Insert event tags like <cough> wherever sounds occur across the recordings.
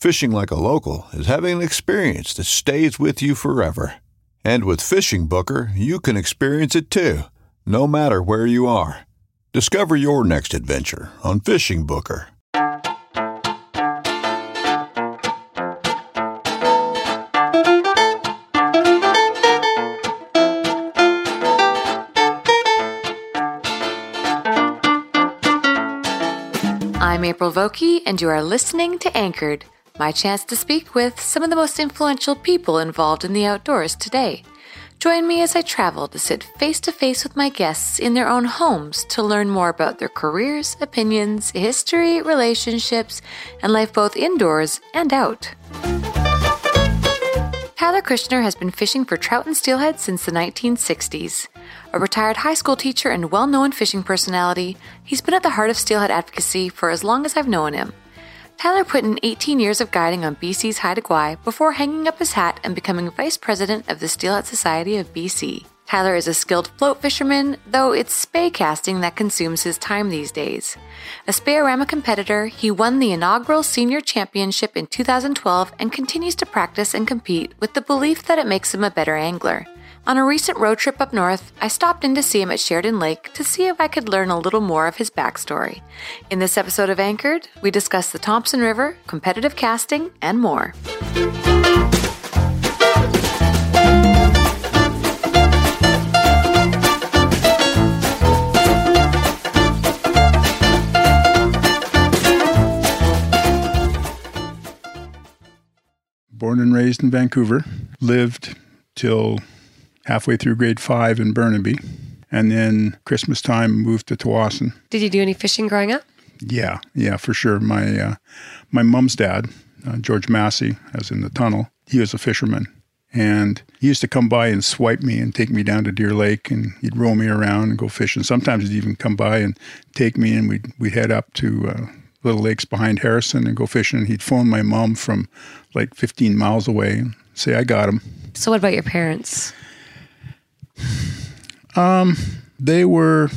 Fishing like a local is having an experience that stays with you forever. And with Fishing Booker, you can experience it too, no matter where you are. Discover your next adventure on Fishing Booker. I'm April Vokey, and you are listening to Anchored, my chance to speak with some of the most influential people involved in the outdoors today. Join me as I travel to sit face to face with my guests in their own homes to learn more about their careers, opinions, history, relationships, and life both indoors and out. Tyler Christner has been fishing for trout and steelhead since the 1960s. A retired high school teacher and well known fishing personality, he's been at the heart of steelhead advocacy for as long as I've known him. Tyler put in 18 years of guiding on BC's Haida Gwaii before hanging up his hat and becoming vice president of the Steelhead Society of BC. Tyler is a skilled float fisherman, though it's spey casting that consumes his time these days. A speyorama competitor, he won the inaugural senior championship in 2012 and continues to practice and compete with the belief that it makes him a better angler. On a recent road trip up north, I stopped in to see him at Sheridan Lake to see if I could learn a little more of his backstory. In this episode of Anchored, we discuss the Thompson River, competitive casting, and more. Born and raised in Vancouver, lived till halfway through grade five in Burnaby, and then Christmas time moved to Tsawwassen. Did you do any fishing growing up? Yeah, yeah, for sure. My uh, my mom's dad, uh, George Massey, as in the tunnel, he was a fisherman, and he used to come by and swipe me and take me down to Deer Lake, and he'd row me around and go fishing. Sometimes he'd even come by and take me, and we'd we'd head up to. Uh, little lakes behind Harrison and go fishing. And He'd phone my mom from like 15 miles away and say, I got him. So, what about your parents? Um, they were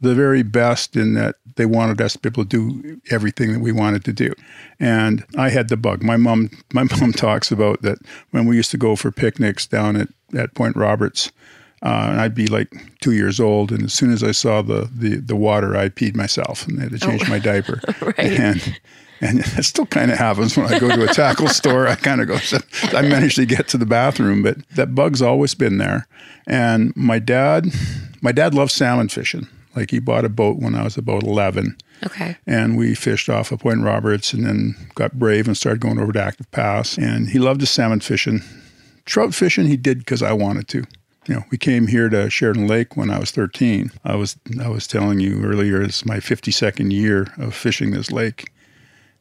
the very best in that they wanted us to be able to do everything that we wanted to do. And I had the bug. My mom, <laughs> my mom talks about that when we used to go for picnics down at, at Point Roberts, uh, and I'd be like two years old, and as soon as I saw the the, the water, I peed myself and had to change oh. my diaper. <laughs> right. And and <laughs> it still kind of happens when I go to a tackle <laughs> store. I kind of go, I managed to get to the bathroom, but that bug's always been there. And my dad, my dad loves salmon fishing. Like he bought a boat when I was about 11. Okay. And we fished off of Point Roberts and then got brave and started going over to Active Pass. And he loved the salmon fishing. Trout fishing, he did because I wanted to you know, we came here to Sheridan Lake when I was 13. I was I was telling you earlier, it's my 52nd year of fishing this lake,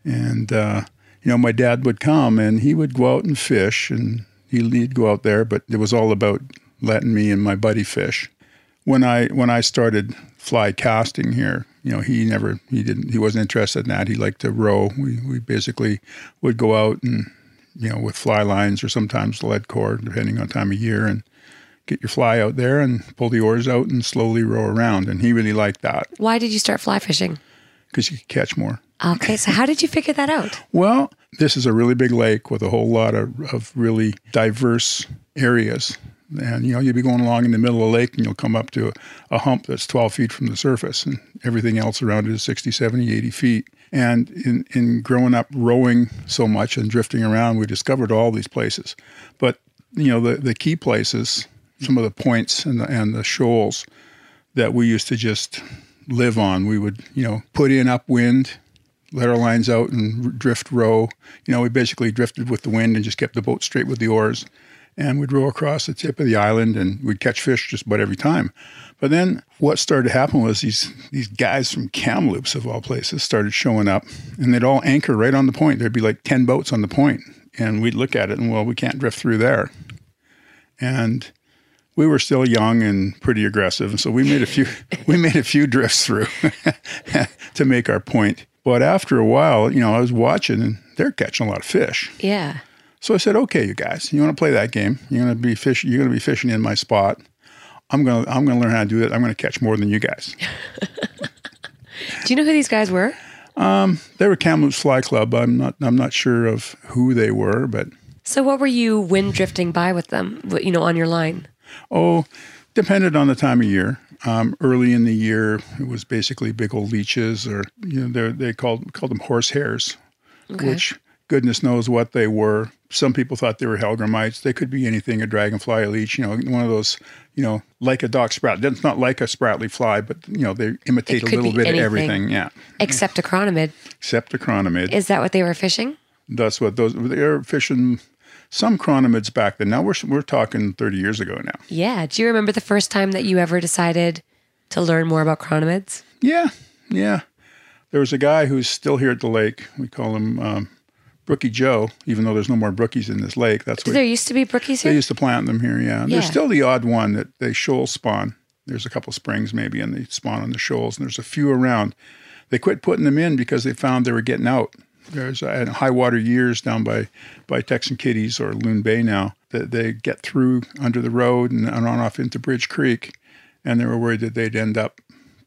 and uh, you know, my dad would come and he would go out and fish, and he'd go out there, but it was all about letting me and my buddy fish. When I when I started fly casting here, you know, he never he didn't he wasn't interested in that. He liked to row. We we basically would go out and you know with fly lines or sometimes lead core, depending on time of year, and get your fly out there and pull the oars out and slowly row around. And he really liked that Why did you start fly fishing? because you could catch more. Okay, so how did you figure that out? Well, this is a really big lake with a whole lot of, of really diverse areas. And, you know, you'll be going along in the middle of the lake and you'll come up to a, a hump that's 12 feet from the surface and everything else around it is 60, 70, 80 feet. And in, in growing up rowing so much and drifting around, we discovered all these places. But, you know, the, the key places, some of the points and the, and the shoals that we used to just live on, we would, you know, put in upwind, let our lines out and drift row. You know, we basically drifted with the wind and just kept the boat straight with the oars. And we'd row across the tip of the island and we'd catch fish just about every time. But then what started to happen was these these guys from Kamloops of all places started showing up and they'd all anchor right on the point. There'd be like 10 boats on the point. And we'd look at it and well, we can't drift through there. And we were still young and pretty aggressive, and so we made a few <laughs> we made a few drifts through <laughs> to make our point. But after a while, you know, I was watching and they're catching a lot of fish. Yeah. So I said, "Okay, you guys, you want to play that game? You're going to be fish. You're going to be fishing in my spot. I'm going to I'm going to learn how to do that. I'm going to catch more than you guys." <laughs> Do you know who these guys were? Um, They were Kamloops Fly Club. I'm not I'm not sure of who they were, but So what were you wind drifting by with them? You know, on your line. Oh, depended on the time of year. Um, early in the year, it was basically big old leeches, or you know, they called called them horsehairs, which goodness knows what they were. Some people thought they were hellgrammites. They could be anything: a dragonfly, a leech. You know, one of those. You know, like a Doc Spratley. It's not like a Spratley fly, but you know, they imitate a little bit anything. of everything. Yeah, Except a chronomid. except a chronomid. Is that what they were fishing? That's what those. They're fishing some chronomids back then. Now we're we're talking thirty years ago now. Yeah. Do you remember the first time that you ever decided to learn more about chronomids? Yeah, yeah. There was a guy who's still here at the lake. We call him um, Brookie Joe, even though there's no more brookies in this lake. That's what There used to be brookies here? they used to plant them here. Yeah, Yeah. there's still the odd one that they shoal spawn. There's a couple springs maybe, and they spawn on the shoals, and there's a few around. They quit putting them in because they found they were getting out. There's uh, high water years down by by Texan Kitties or Loon Bay now that they get through under the road and on off into Bridge Creek, and they were worried that they'd end up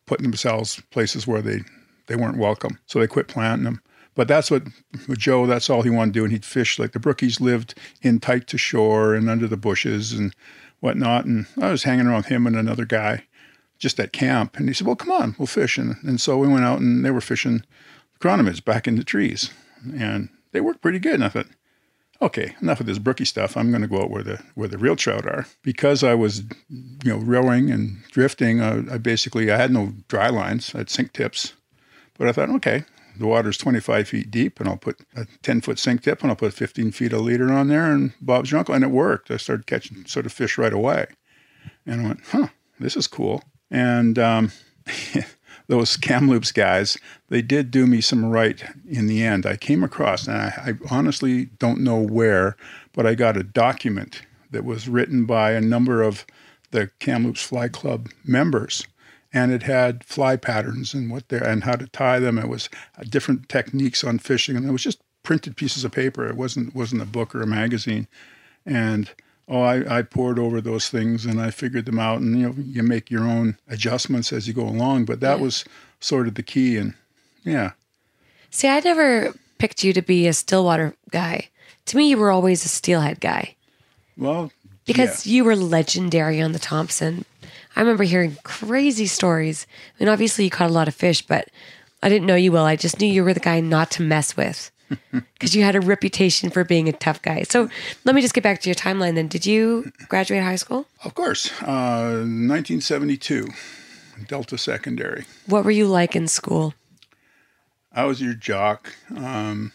putting themselves places where they they weren't welcome. So they quit planting them. But that's what with Joe. That's all he wanted to do, and he'd fish like the brookies lived in tight to shore and under the bushes and whatnot. And I was hanging around him and another guy just at camp, and he said, "Well, come on, we'll fish." And and so we went out, and they were fishing chronomids back in the trees, and they work pretty good. And I thought, okay, enough of this brookie stuff. I'm going to go out where the where the real trout are. Because I was, you know, rowing and drifting. I, I basically I had no dry lines. I had sink tips, but I thought, okay, the water's 25 feet deep, and I'll put a 10 foot sink tip, and I'll put 15 feet a leader on there, and Bob's your uncle, and it worked. I started catching sort of fish right away, and I went, huh, this is cool. And um, <laughs> those Kamloops guys, they did do me some right in the end. I came across, and I, I honestly don't know where, but I got a document that was written by a number of the Kamloops Fly Club members, and it had fly patterns and what they and how to tie them. It was uh, different techniques on fishing, and it was just printed pieces of paper. It wasn't wasn't a book or a magazine, and oh, I, I poured over those things and I figured them out, and you know you make your own adjustments as you go along. But that was sort of the key, and yeah, See, I never picked you to be a Stillwater guy. To me, you were always a steelhead guy well, because you were legendary on the Thompson. I remember hearing crazy stories. I mean, obviously, you caught a lot of fish, but I didn't know you well. I just knew you were the guy not to mess with <laughs> because you had a reputation for being a tough guy. So let me just get back to your timeline then. Did you graduate high school? of course, uh, 1972, Delta Secondary. What were you like in school? I was your jock, um,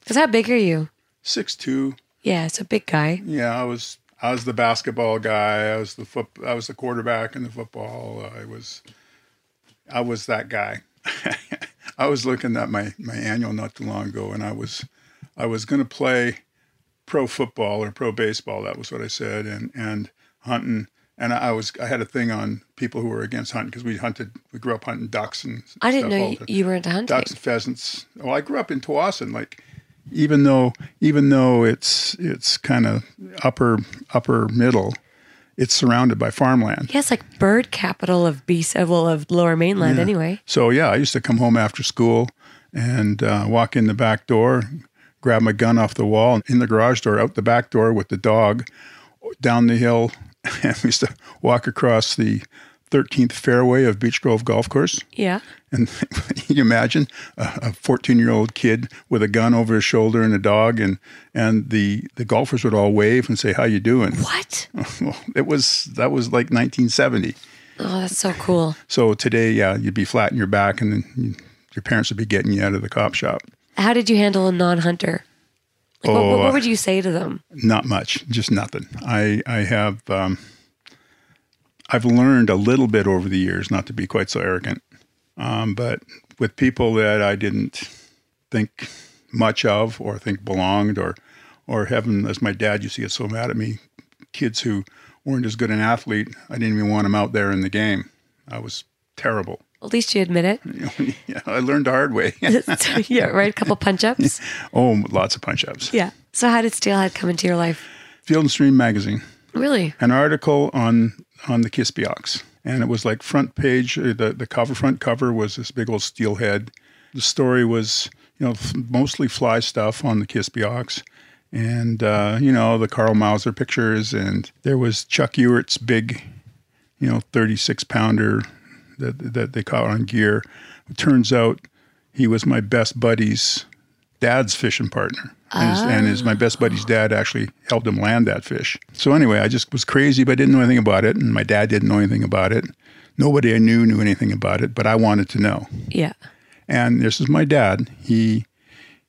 Because how big are you? six two. Yeah, it's a big guy. Yeah, I was I was the basketball guy. I was the foot. I was the quarterback in the football. I was I was that guy. <laughs> I was looking at my my annual not too long ago, and I was I was going to play pro football or pro baseball. That was what I said, and and hunting. And I was I had a thing on people who were against hunting because we hunted. We grew up hunting ducks and I didn't know you, you were into hunting. ducks and pheasants. Well, I grew up in Tsawwassen, like even though even though it's it's kind of upper upper middle, it's surrounded by farmland. Yeah, it's like bird capital of BC, well, of Lower Mainland anyway. So yeah, I used to come home after school and uh, walk in the back door, grab my gun off the wall, in the garage door, out the back door with the dog, down the hill, <laughs> and we used to walk across the 13th fairway of Beach Grove Golf Course. Yeah. And <laughs> you imagine a 14 year old kid with a gun over his shoulder and a dog, and and the the golfers would all wave and say, "How you doing?" What? <laughs> Well, it was that was like 1970. Oh, that's so cool. So today, yeah, you'd be flat in your back, and then you, your parents would be getting you out of the cop shop. How did you handle a non-hunter? Like, what, what, Oh, what would you say to them? Not much, just nothing. I I have um, I've learned a little bit over the years not to be quite so arrogant, um, but with people that I didn't think much of or think belonged or or heaven, as my dad used to get so mad at me, kids who weren't as good an athlete, I didn't even want them out there in the game. I was terrible. At least you admit it. <laughs> yeah, I learned the hard way. <laughs> yeah, right. A couple punch ups. <laughs> oh, lots of punch ups. Yeah. So how did Steelhead come into your life? Field and Stream magazine. Really? an article on on the Kispiox, and it was like front page. uh, The the cover front cover was this big old steelhead. The story was you know mostly fly stuff on the Kispiox, and uh, you know the Karl Mausser pictures, and there was Chuck Ewart's big, you know, thirty six pounder that that they caught on gear. It turns out he was my best buddy's dad's fishing partner. And, his, and his, my best buddy's dad actually helped him land that fish. So anyway, I just was crazy, but I didn't know anything about it. And my dad didn't know anything about it. Nobody I knew knew anything about it, but I wanted to know. Yeah. And this is my dad. He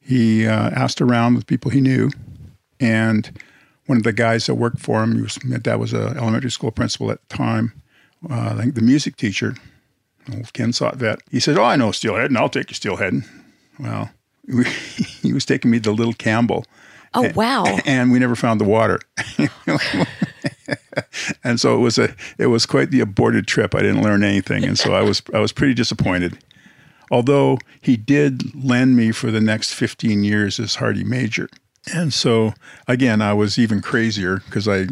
he uh, asked around with people he knew, and one of the guys that worked for him, he was, my dad was an elementary school principal at the time. Uh, I think the music teacher, old Ken Sotvet, he said, "Oh, I know steelhead, and I'll take you steelhead." Well, we, he was taking me to Little Campbell, Oh wow. <laughs> and we never found the water. <laughs> and so it was a it was quite the aborted trip. I didn't learn anything, and so I was I was pretty disappointed. Although he did lend me for the next 15 years as Hardy Major. And so again, I was even crazier because I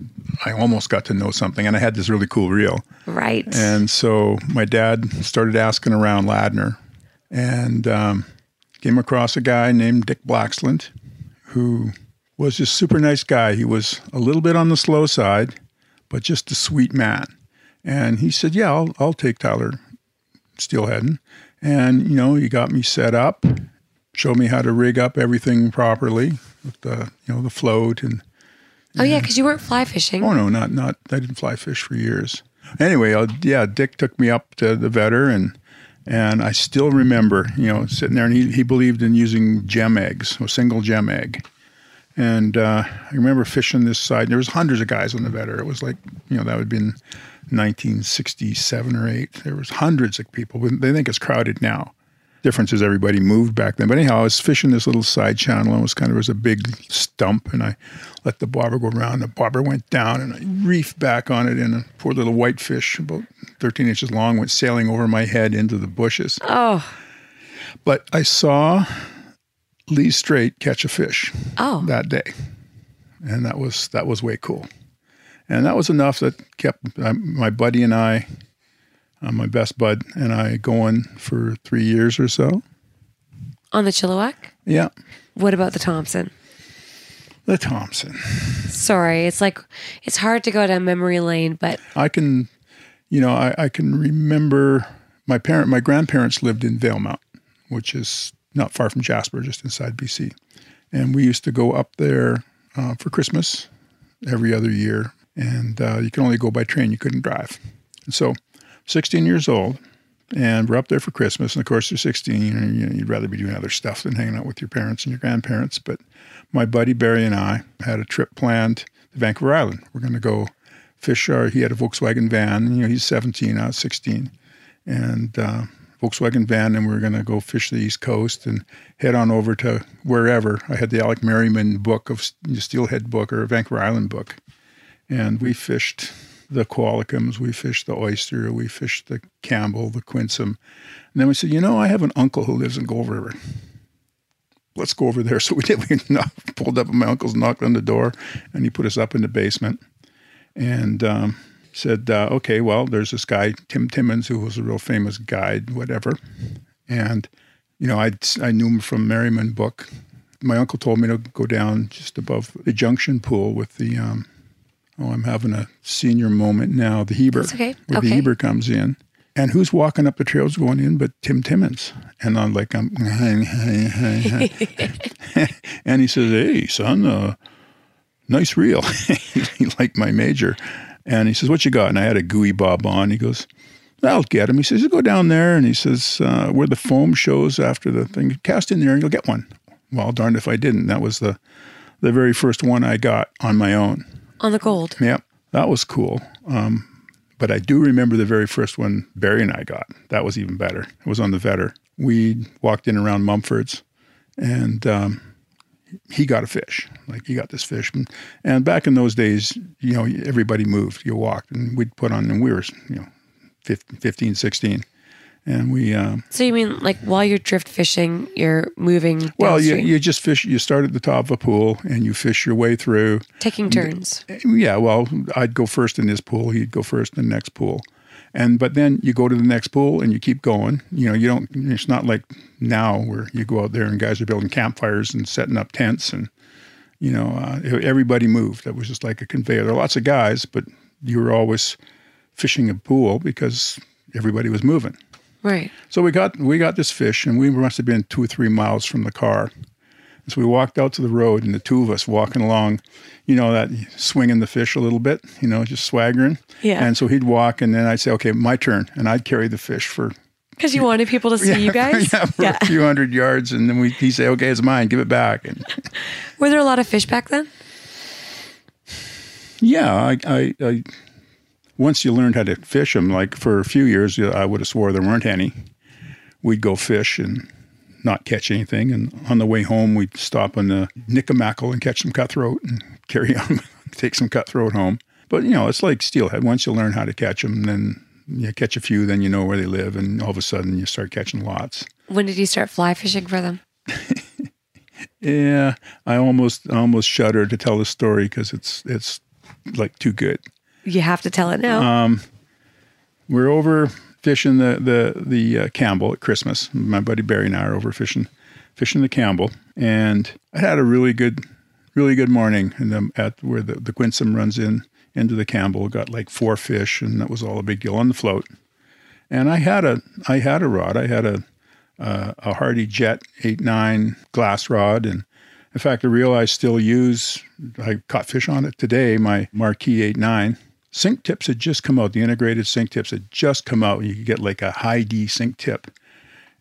I almost got to know something, and I had this really cool reel. Right. And so my dad started asking around Ladner and um, came across a guy named Dick Blacksland who was just super nice guy. He was a little bit on the slow side, but just a sweet man. And he said, "Yeah, I'll, I'll take Tyler Steelheading." And you know, he got me set up, showed me how to rig up everything properly with the you know the float and oh yeah, because you weren't fly fishing. Oh no, not not. I didn't fly fish for years. Anyway, uh, yeah, Dick took me up to the Vedder, and and I still remember, you know, sitting there, and he he believed in using gem eggs, a single gem egg. And uh, I remember fishing this side. There was hundreds of guys on the Vedder. It was like, you know, that would have been 1967 or eight. There was hundreds of people. They think it's crowded now. Difference is everybody moved back then. But anyhow, I was fishing this little side channel and it was kind of it was a big stump, and I let the bobber go around. The bobber went down, and I reefed back on it, and a poor little white fish, about 13 inches long, went sailing over my head into the bushes. Oh. But I saw Lee Straight catch a fish Oh. that day, and that was that was way cool, and that was enough that kept uh, my buddy and I, uh, my best bud and I, going for three years or so. On the Chilliwack? Yeah, What about the Thompson? the Thompson. Sorry, it's like it's hard to go down memory lane, but I can, you know, I, I can remember my parent, my grandparents lived in Valemount, which is not far from Jasper, just inside BC, and we used to go up there uh, for Christmas every other year, and uh, you can only go by train; you couldn't drive. And so, 16 years old, and we're up there for Christmas, and of course you're 16, and you know, you'd rather be doing other stuff than hanging out with your parents and your grandparents. But my buddy Barry and I had a trip planned to Vancouver Island. We're going to go fish our. He had a Volkswagen van. You know, he's 17, I was 16, and uh, Volkswagen van, and we are going to go fish the East Coast and head on over to wherever. I had the Alec Merriman book of Steelhead book or Vancouver Island book, and we fished the Qualicums, we fished the oyster, we fished the Campbell, the Quinsam, and then we said, you know, I have an uncle who lives in Gold River. Let's go over there. <laughs> So we did. We pulled up at my uncle's, knocked on the door, and he put us up in the basement. and um, said, uh, "Okay, well, there's this guy Tim Timmons who was a real famous guide, whatever." And you know, I I knew him from Merriman Book. My uncle told me to go down just above the junction pool with the. Um, oh, I'm having a senior moment now. The Heber, okay. where Okay. the Heber comes in. And who's walking up the trails going in but Tim Timmons? And I'm like, I'm, <laughs> and he says, Hey, son, uh, nice reel. <laughs> he liked my major. And he says, What you got? And I had a gooey bob on. He goes, I'll get him. He says, Go down there. And he says, uh, Where the foam shows after the thing, cast in there and you'll get one. Well, darned if I didn't. That was the, the very first one I got on my own. On the gold. Yep, that was cool. Um, but I do remember the very first one Barry and I got. That was even better. It was on the Vedder. We walked in around Mumford's, and um, he got a fish. Like he got this fish, and, and back in those days, you know, everybody moved. You walked, and we'd put on, and we were, you know, 15, 15 16. And we um, So you mean like while you're drift fishing, you're moving well, you, you just fish. You start at the top of a pool and you fish your way through. taking turns. Yeah, well, I'd go first in this pool. He'd go first in the next pool, and but then you go to the next pool and you keep going. You know, you don't. It's not like now where you go out there and guys are building campfires and setting up tents and you know uh, everybody moved. That was just like a conveyor. There are lots of guys, but you were always fishing a pool because everybody was moving. Right. So we got we got this fish, and we must have been two or three miles from the car. So we walked out to the road, and the two of us walking along, you know, that swinging the fish a little bit, you know, just swaggering. Yeah. And so he'd walk, and then I'd say, "Okay, my turn," and I'd carry the fish for Because you wanted people to see you <laughs> guys? yeah, for a few hundred yards, and then we he'd say, "Okay, it's mine. Give it back." And <laughs> Were there a lot of fish back then? yeah, I, I, I once you learned how to fish them, like for a few years, I would have swore there weren't any. We'd go fish and not catch anything, and on the way home, we'd stop on the Nicomekl and catch some cutthroat and <laughs> carry on, take some cutthroat home. But you know, it's like steelhead. Once you learn how to catch them, then you catch a few, then you know where they live, and all of a sudden you start catching lots. When did you start fly fishing for them? <laughs> Yeah, I almost I almost shudder to tell the story because it's it's like too good. You have to tell it now. we're over fishing the the the uh, Campbell at Christmas. My buddy Barry and I are over fishing fishing the Campbell, and I had a really good really good morning. And um, at where the the Quinsam runs in into the Campbell, got like four fish, and that was all a big deal on the float. And I had a I had a rod. I had a uh, a Hardy Jet eight nine glass rod, and in fact, a reel I still use. I caught fish on it today. My Marquis eight nine. Sink tips had just come out. The integrated sink tips had just come out. You could get like a high D sink tip.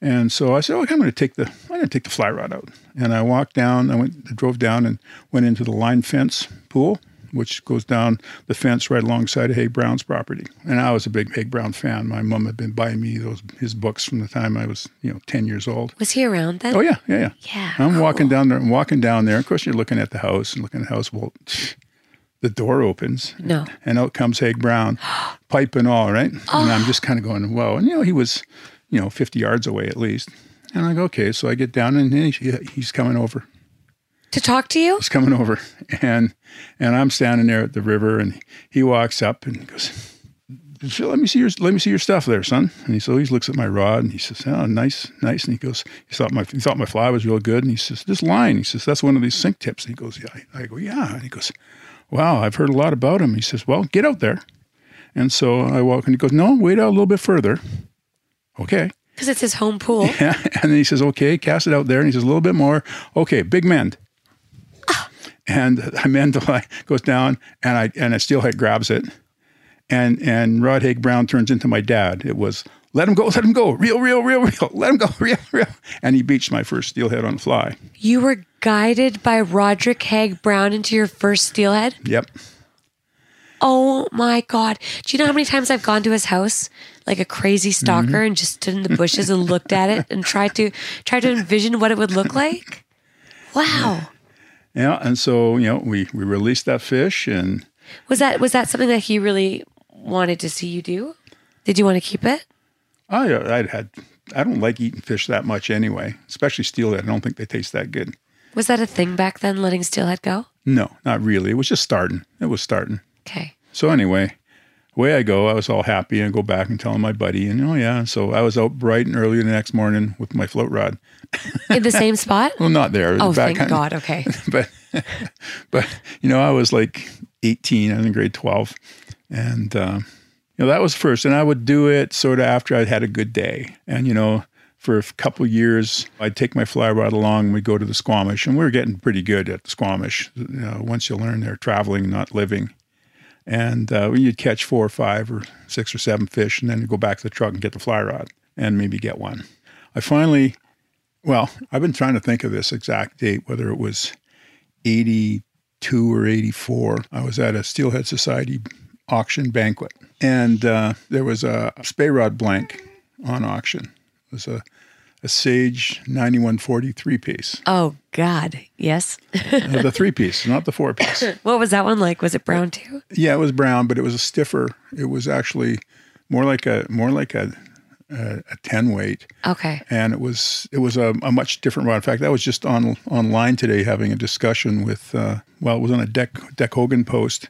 And so I said, "Okay, I'm going to take the I'm going to take the fly rod out." And I walked down. I went, I drove down, and went into the line fence pool, which goes down the fence right alongside of Haig Brown's property. And I was a big Haig Brown fan. My mom had been buying me those his books from the time I was you know ten years old. Was he around then? Oh yeah, yeah, yeah. Yeah, I'm walking down there. I'm walking down there. Of course, you're looking at the house and looking at the house. Well, the door opens. No. And out comes Haig Brown, <gasps> pipe and all, right? And I'm just kind of going, whoa. And you know, he was, you know, 50 yards away at least. And I go, okay. So I get down and he, he's coming over. To talk to you? He's coming over, and and I'm standing there at the river, and he walks up and goes. "Phil, Let me see your let me see your stuff there, son. And he so he looks at my rod and he says, "Oh, nice, nice." And he goes, "He thought my he thought my fly was real good." And he says, "This line," he says, "That's one of these sink tips." And he goes, "Yeah." I go, "Yeah." And he goes, "Wow, I've heard a lot about him." He says, "Well, get out there." And so I walk and he goes, "No, wait out a little bit further." Okay. Because it's his home pool. <laughs> Yeah. And then he says, okay, cast it out there. And he says, a little bit more. Okay, big mend. Ah. And I mend the line, goes down, and I and a steelhead grabs it. And and Rod Haig Brown turns into my dad. It was, let him go, let him go, reel, reel, reel, reel, let him go, <laughs> reel, reel. And he beached my first steelhead on fly. You were guided by Roderick Haig Brown into your first steelhead? Yep. Oh my God. Do you know how many times I've gone to his house like a crazy stalker Mm-hmm. and just stood in the bushes and looked at it and tried to try to envision what it would look like? Wow. Yeah. And so, you know, we, we released that fish and Was that was that something that he really wanted to see you do? Did you want to keep it? I I'd had I don't like eating fish that much anyway, especially steelhead. I don't think they taste that good. Was that a thing back then, letting steelhead go? No, not really. It was just starting. It was starting. Okay. So anyway, away I go. I was all happy and go back and tell my buddy, and oh yeah. So I was out bright and early the next morning with my float rod. <laughs> In the same spot? Well, not there. Oh, back thank God. Okay. <laughs> but <laughs> but you know, I was like 18. I was in grade 12, and uh, know that was first. And I would do it sort of after I'd had a good day, and you know. For a couple years, I'd take my fly rod along. and We'd go to the Squamish, and we were getting pretty good at the Squamish. You know, once you learn they're traveling, not living, and uh, you'd catch four or five or six or seven fish, and then you go back to the truck and get the fly rod and maybe get one. I finally, well, I've been trying to think of this exact date, whether it was 82 or 84. I was at a Steelhead Society auction banquet, and uh, there was a spey rod blank on auction. It was a, a Sage 9143 piece, Oh, God. Yes. uh, the three piece, not the four piece. <laughs> what was that one like? Was it brown too? Yeah, it was brown, but it was a stiffer. It was actually more like a more like a a, a ten weight, Okay. and it was it was a, a much different rod. In fact, I was just on online today having a discussion with uh, well, it was on a Deck Dec Hogan post,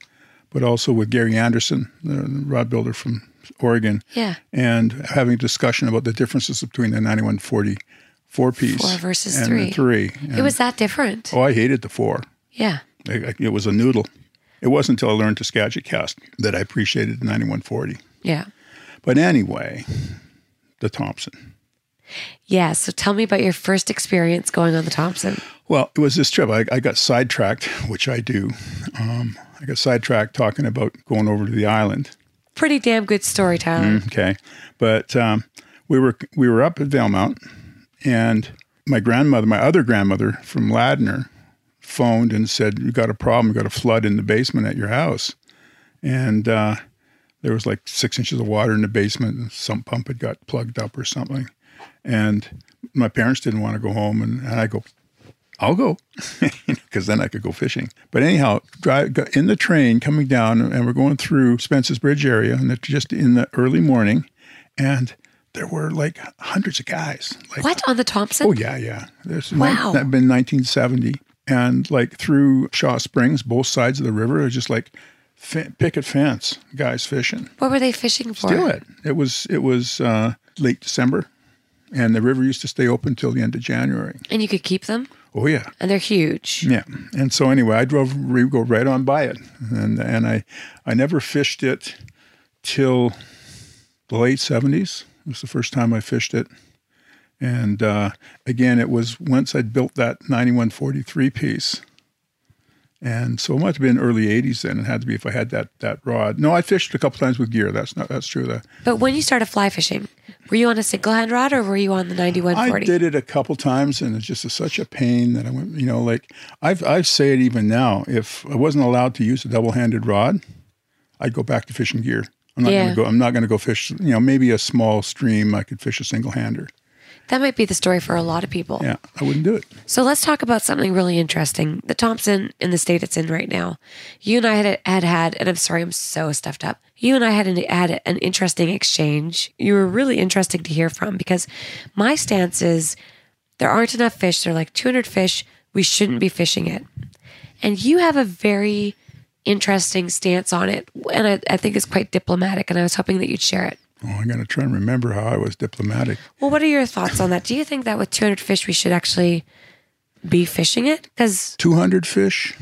but also with Gary Anderson, the, rod builder from Oregon, Yeah. and having a discussion about the differences between the ninety one forty four piece Four versus and three. three. It was that different. oh, I hated the four. Yeah. It, it was a noodle. It wasn't until I learned to Skagit cast that I appreciated the 9140. Yeah. But anyway, the Thompson. Yeah. So tell me about your first experience going on the Thompson. Well, it was this trip. I, I got sidetracked, which I do. Um, I got sidetracked talking about going over to the island. Pretty damn good story, Tyler. Okay, but um, we were we were up at Valemount, and my grandmother, my other grandmother from Ladner, phoned and said, "You got a problem. You got a flood in the basement at your house," and uh, there was like six inches of water in the basement, and some pump had got plugged up or something, and my parents didn't want to go home, and, and I go. I'll go <laughs> because then I could go fishing. But anyhow, drive in the train coming down, and we're going through Spence's Bridge area, and it's just in the early morning, and there were like hundreds of guys. Like, What on the Thompson? Oh yeah, yeah. There's Wow. that been 1970, and like through Shaw Springs, both sides of the river, are just like fe- picket fence guys fishing. What were they fishing for? Still it. It was it was uh, late December, and the river used to stay open till the end of January. And you could keep them? Oh yeah. And they're huge. Yeah, and so anyway, I drove we go right on by it, and and I I never fished it till the late seventies. It was the first time I fished it, and uh, again, it was once I'd built that ninety one forty three piece, and so it might have been early eighties then. It had to be if I had that that rod. No, I fished a couple times with gear. That's not that's true. That But when you started fly fishing, were you on a single hand rod or were you on the 9140? I did it a couple times, and it's just a, such a pain that I went. You know, like I've I say it even now. If I wasn't allowed to use a double-handed rod, I'd go back to fishing gear. I'm not Yeah. going to go. I'm not going to go fish. You know, maybe a small stream I could fish a single-hander. That might be the story for a lot of people. Yeah, I wouldn't do it. So let's talk about something really interesting. The Thompson in the state it's in right now. You and I had had, had and I'm sorry, I'm so stuffed up. You and I had an, had an interesting exchange. You were really interesting to hear from because my stance is there aren't enough fish. There are like 200 fish. We shouldn't be fishing it. And you have a very interesting stance on it. And I, I think it's quite diplomatic. And I was hoping that you'd share it. Oh, I'm going to try and remember how I was diplomatic. Well, what are your thoughts on that? Do you think that with 200 fish, we should actually be fishing it? Because 200 fish.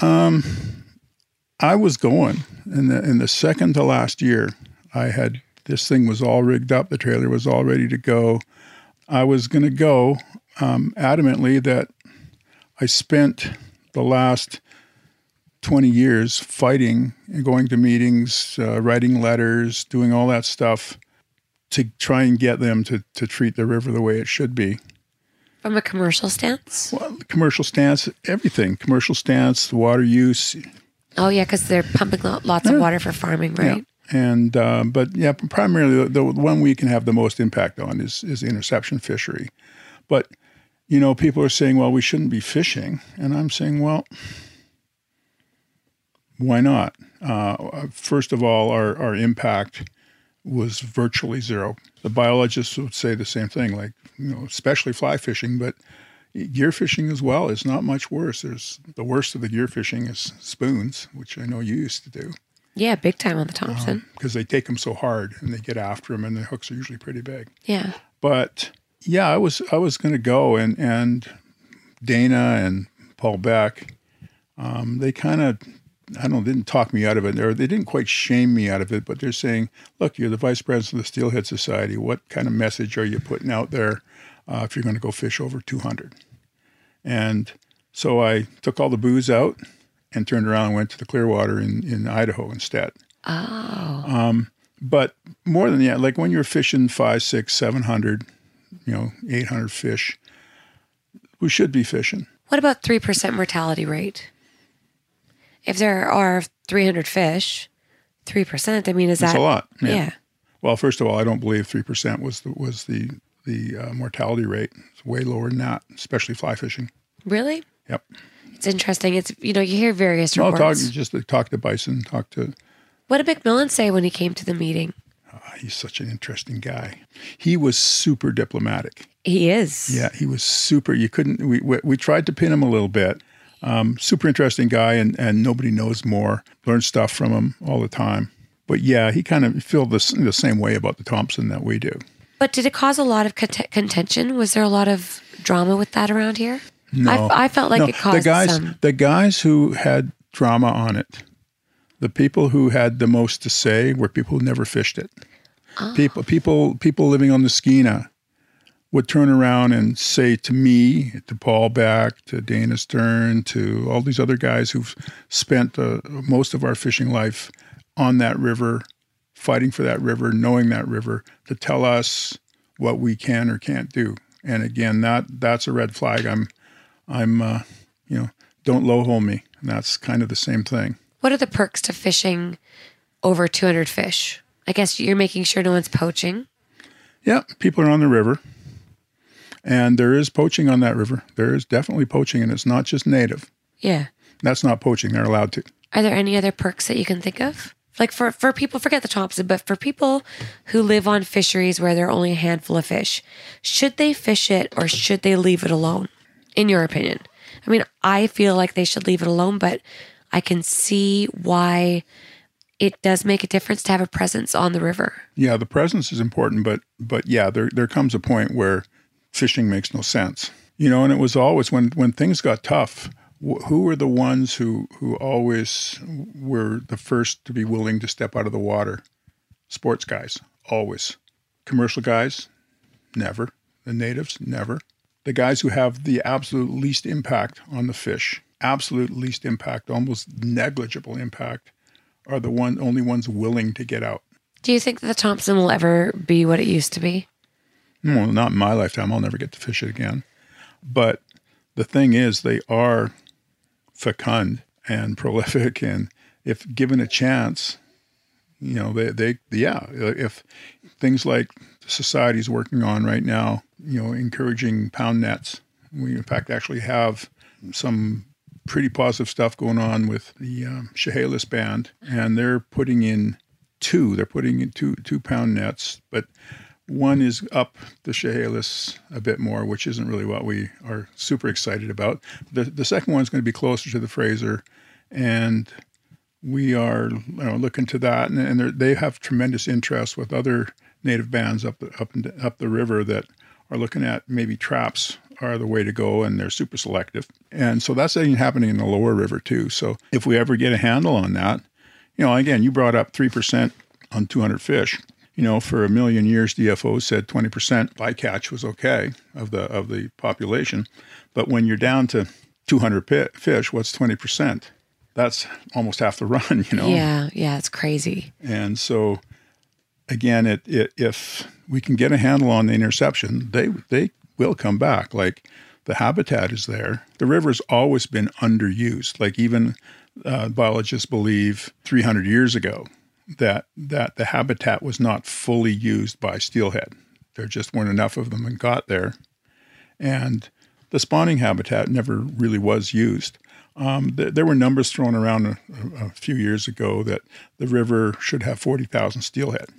Um, I was going in the in the second to last year. I had this thing was all rigged up. The trailer was all ready to go. I was going to go um, adamantly that I spent the last 20 years fighting and going to meetings, uh, writing letters, doing all that stuff to try and get them to, to treat the river the way it should be. from a commercial stance? Well, commercial stance, everything. Commercial stance, water use, Oh, yeah, because they're pumping lo- lots of water for farming, right? and uh, but yeah, primarily the, the one we can have the most impact on is is interception fishery. But you know, people are saying, well, we shouldn't be fishing, and I'm saying, well, why not? Uh, first of all, our our impact was virtually zero. The biologists would say the same thing, like you know, especially fly fishing, but gear fishing as well is not much worse. There's the worst of the gear fishing is spoons, which I know you used to do Yeah, big time on the Thompson. because they take them so hard and they get after them, and the hooks are usually pretty big. yeah. But yeah, I was I was going to go, and and Dana and Paul Beck, um, they kind of I don't know, didn't talk me out of it, or they didn't quite shame me out of it, but they're saying, look, you're the vice president of the Steelhead Society. What kind of message are you putting out there uh, if you're going to go fish over 200? And so I took all the booze out and turned around and went to the Clearwater in, in Idaho instead. Oh. But more than that, like when you're fishing five, six, seven hundred, you know, eight hundred fish, we should be fishing. What about 3% mortality rate? If there are 300 fish, 3%, I mean, is That's that a lot. Yeah. Well, first of all, I don't believe three percent was the was the the uh, mortality rate. It's way lower than that, especially fly fishing. Really? Yep. It's interesting. It's, you know, you hear various reports. talk just to talk to Bison. Talk to. what did McMillan say when he came to the meeting? Uh, he's such an interesting guy. He was super diplomatic. He is. Yeah, he was super. You couldn't. We we, we tried to pin him a little bit. Um, super interesting guy, and and nobody knows more. Learn stuff from him all the time. But yeah, he kind of felt the, the same way about the Thompson that we do. But did it cause a lot of cont- contention? Was there a lot of drama with that around here? No, I, I felt like no, it caused the guys. some. The guys who had drama on it, the people who had the most to say were people who never fished it. Oh. People, people, people living on the Skeena would turn around and say to me, to Paul Back, to Dana Sturn, to all these other guys who've spent uh, most of our fishing life on that river, fighting for that river, knowing that river, to tell us what we can or can't do. And again, that that's a red flag. I'm, I'm, uh, you know, don't low hole me. And that's kind of the same thing. What are the perks to fishing over 200 fish? I guess you're making sure no one's poaching. Yeah, people are on the river, and there is poaching on that river. There is definitely poaching, and it's not just native. Yeah. That's not poaching. They're allowed to. Are there any other perks that you can think of? Like for, for people, forget the Thompson, but for people who live on fisheries where there are only a handful of fish, should they fish it or should they leave it alone, in your opinion? I mean, I feel like they should leave it alone, but I can see why it does make a difference to have a presence on the river. Yeah, the presence is important, but but yeah, there there comes a point where fishing makes no sense. You know, and it was always when when things got tough. wh- Who were the ones who who always were the first to be willing to step out of the water? Sports guys, always. Commercial guys, never. The natives, never. The guys who have the absolute least impact on the fish, absolute least impact, almost negligible impact, are the one only ones willing to get out. Do you think the Thompson will ever be what it used to be? Well, not in my lifetime. I'll never get to fish it again. But the thing is, they are fecund and <laughs> prolific, and if given a chance, you know, they, they, yeah, if things like society's working on right now, you know, encouraging pound nets, we in fact actually have some pretty positive stuff going on with the um, Chehalis band, and they're putting in two. They're putting in two two pound nets, but one is up the Chehalis a bit more, which isn't really what we are super excited about. The the second is going to be closer to the Fraser, and we are you know, looking to that, and, and they have tremendous interest with other native bands up the, up up the river that are looking at maybe traps are the way to go, and they're super selective. And so that's happening in the lower river too. So if we ever get a handle on that, you know, again, you brought up three percent on 200 fish. You know, for a million years, DFO said 20% bycatch was okay of the of the population, but when you're down to 200 pi- fish, what's 20%? That's almost half the <laughs> run. You know, Yeah, yeah, it's crazy. and so, again, it, it if we can get a handle on the interception, they they will come back. Like the habitat is there. The river's always been underused. Like even uh, biologists believe 300 years ago that that the habitat was not fully used by steelhead. There just weren't enough of them and got there, and the spawning habitat never really was used. Um, th- there were numbers thrown around a, a, few years ago that the river should have 40,000 steelhead.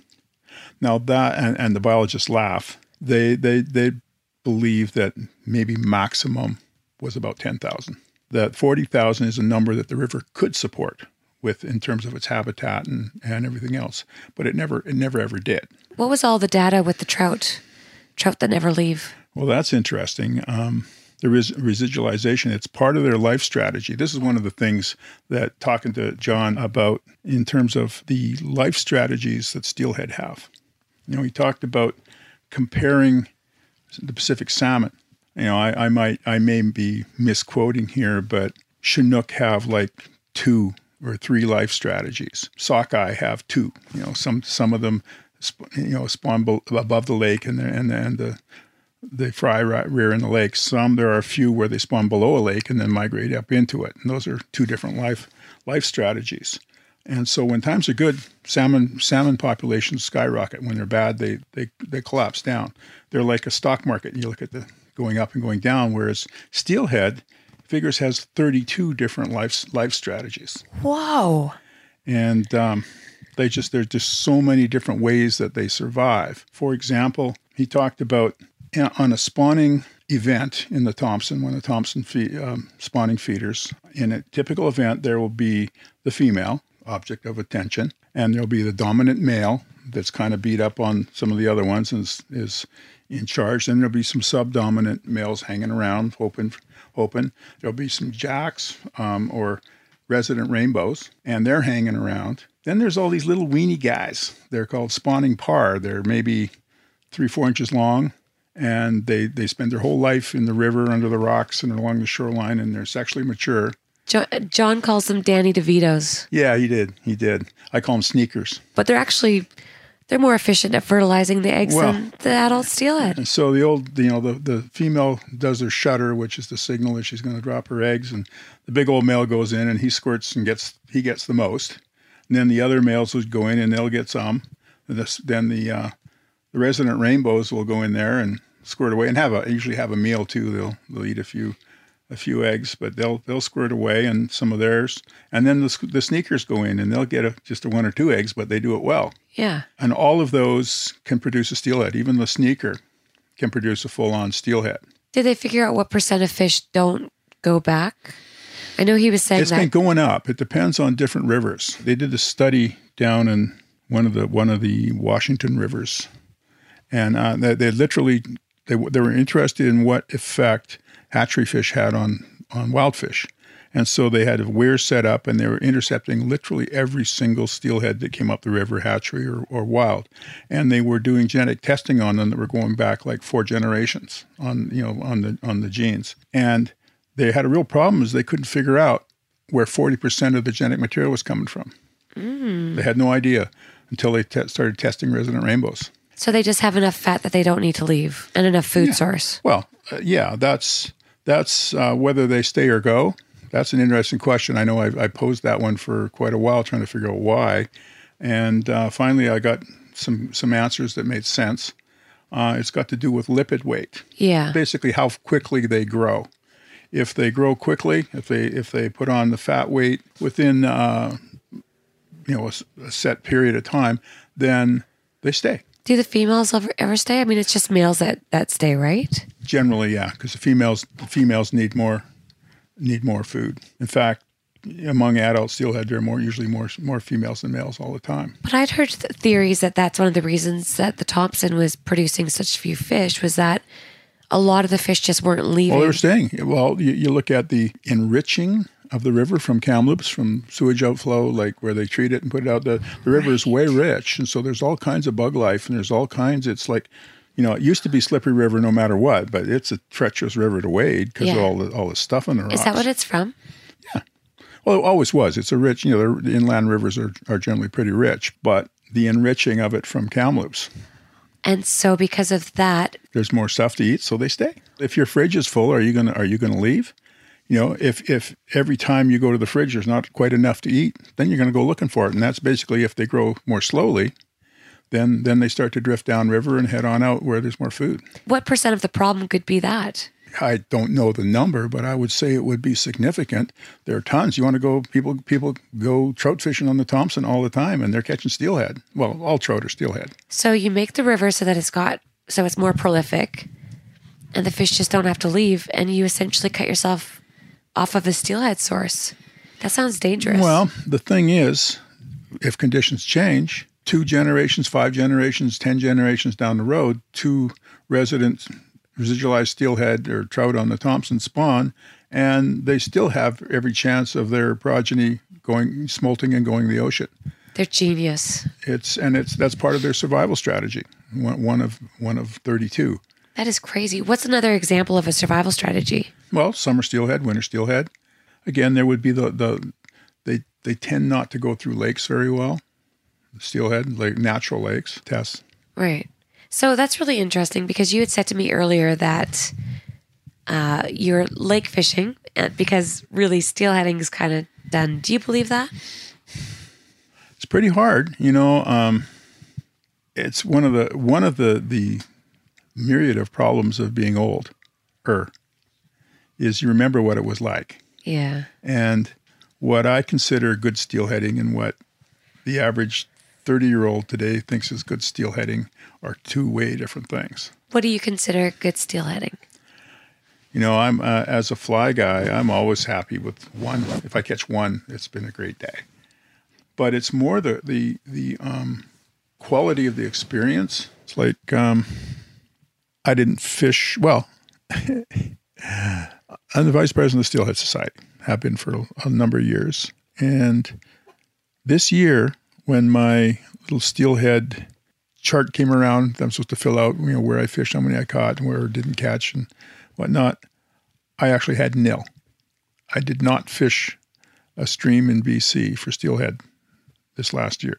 Now that, and, and the biologists laugh, they, they, they believe that maybe maximum was about 10,000. That 40,000 is a number that the river could support with in terms of its habitat and, and everything else, but it never it never ever did. What was all the data with the trout? Trout that never leave. Well, that's interesting. Um, there is residualization. It's part of their life strategy. This is one of the things that talking to John about in terms of the life strategies that steelhead have. You know, he talked about comparing the Pacific salmon. You know, I, I might I may be misquoting here, but Chinook have like two or three life strategies. Sockeye have two. You know, some some of them, you know, spawn above the lake and the, and the, and the they fry rear in the lake. Some there are a few where they spawn below a lake and then migrate up into it. And those are two different life life strategies. And so when times are good, salmon salmon populations skyrocket. When they're bad, they they they collapse down. They're like a stock market. You look at the going up and going down. Whereas steelhead figures has 32 different life life strategies. Wow. And um, they just there's just so many different ways that they survive. For example, he talked about on a spawning event in the Thompson, when the Thompson fe- um, spawning feeders, in a typical event, there will be the female object of attention, and there'll be the dominant male that's kind of beat up on some of the other ones and is, is in charge. Then there'll be some subdominant males hanging around, hoping, hoping. There'll be some jacks um, or resident rainbows, and they're hanging around. Then there's all these little weenie guys. They're called spawning parr. They're maybe three, four inches long, and they, they spend their whole life in the river, under the rocks, and along the shoreline, and they're sexually mature. John, John calls them Danny DeVito's. Yeah, he did. He did. I call them sneakers. But they're actually they're more efficient at fertilizing the eggs well, than the adult steelhead. And so the old, you know, the, the female does her shutter, which is the signal that she's going to drop her eggs, and the big old male goes in and he squirts and gets he gets the most. And then the other males will go in and they'll get some. This, then the uh, the resident rainbows will go in there and squirt away and have a usually have a meal too. They'll they'll eat a few a few eggs, but they'll they'll squirt away and some of theirs, and then the, the sneakers go in and they'll get a, just a one or two eggs, but they do it well. Yeah, and all of those can produce a steelhead. Even the sneaker can produce a full on steelhead. Did they figure out what percent of fish don't go back? I know he was saying it's that. been going up. It depends on different rivers. They did a study down in one of the one of the Washington rivers, and uh, they, they literally they they were interested in what effect hatchery fish had on on wild fish. And so they had a weir set up and they were intercepting literally every single steelhead that came up the river, hatchery or, or wild. And they were doing genetic testing on them that were going back like four generations on, you know, on the on the genes. And they had a real problem is they couldn't figure out where 40% of the genetic material was coming from. Mm. They had no idea until they te- started testing resident rainbows. So they just have enough fat that they don't need to leave and enough food yeah. source. Well, uh, yeah, that's that's uh, whether they stay or go. That's an interesting question. I know I, I, posed that one for quite a while, trying to figure out why, and uh, finally I got some some answers that made sense. Uh, it's got to do with lipid weight. Yeah. Basically, how quickly they grow. If they grow quickly, if they if they put on the fat weight within uh, you know a, a set period of time, then they stay. Do the females ever, ever stay? I mean, it's just males that, that stay, right? Generally, yeah, because the females the females need more need more food. In fact, among adult steelhead, there are more usually more more females than males all the time. But I'd heard theories that that's one of the reasons that the Thompson was producing such few fish was that a lot of the fish just weren't leaving. Well, they were staying. Well, you, you look at the enriching of the river from Kamloops, from sewage outflow, like where they treat it and put it out. The, the river is way rich. And so there's all kinds of bug life and there's all kinds, it's like, you know, it used to be slippery river no matter what, but it's a treacherous river to wade because yeah. of all the, all the stuff in the rocks. Is that what it's from? Yeah. Well, it always was. It's a rich, you know, the inland rivers are, are generally pretty rich, but the enriching of it from Kamloops. And so because of that, there's more stuff to eat, so they stay. If your fridge is full, are you gonna are you gonna leave? You know, if if every time you go to the fridge there's not quite enough to eat, then you're going to go looking for it, and that's basically if they grow more slowly, then then they start to drift downriver and head on out where there's more food. What percent of the problem could be that? I don't know the number, but I would say it would be significant. There are tons. You want to go? People people go trout fishing on the Thompson all the time, and they're catching steelhead. Well, all trout are steelhead. So you make the river so that it's got so it's more prolific and the fish just don't have to leave, and you essentially cut yourself off of a steelhead source. That sounds dangerous. Well, the thing is, if conditions change, two generations, five generations, 10 generations down the road, two resident residualized steelhead or trout on the Thompson spawn, and they still have every chance of their progeny going smolting and going the ocean. They're genius. It's and it's that's part of their survival strategy. One, one of one of 32. That is crazy. What's another example of a survival strategy? Well, summer steelhead, winter steelhead. Again, there would be the the they they tend not to go through lakes very well. Steelhead, like natural lakes, tests. Right. So that's really interesting because you had said to me earlier that uh, you're lake fishing uh, because really steelheading is kind of done. Do you believe that? It's pretty hard, you know. Um, it's one of the one of the the myriad of problems of being old, er, is you remember what it was like. Yeah. And what I consider good steelheading and what the average 30 year old today thinks is good steelheading are two way different things. What do you consider good steelheading? You know, I'm uh, as a fly guy, I'm always happy with one. If I catch one, it's been a great day. But it's more the the the um, quality of the experience. It's like um, I didn't fish well. <laughs> I'm the vice president of the Steelhead Society. Have been for a number of years, and this year when my little steelhead chart came around, that I'm supposed to fill out, you know, where I fished, how many I caught, and where I didn't catch, and whatnot. I actually had nil. I did not fish a stream in BC for steelhead this last year.